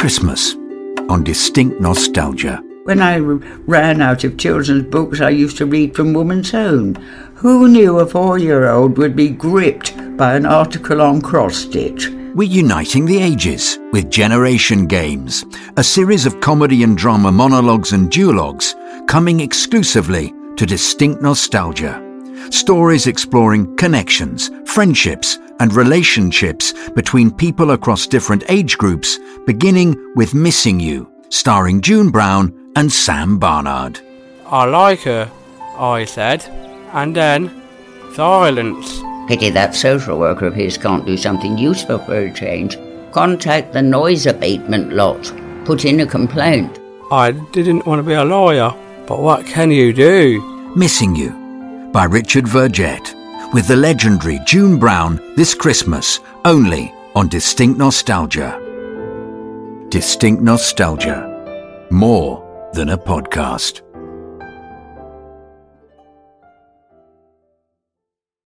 Christmas on Distinct Nostalgia. When I ran out of children's books, I used to read from Woman's Own. Who knew a four year old would be gripped by an article on cross stitch? We're uniting the ages with Generation Games, a series of comedy and drama monologues and duologues coming exclusively to Distinct Nostalgia. Stories exploring connections, friendships, and relationships between people across different age groups, beginning with Missing You, starring June Brown and Sam Barnard. I like her, I said, and then silence. Pity that social worker of his can't do something useful for a change. Contact the noise abatement lot. Put in a complaint. I didn't want to be a lawyer, but what can you do? Missing You by Richard Vergette, with the legendary June Brown this Christmas, only on Distinct Nostalgia. Distinct Nostalgia. More than a podcast.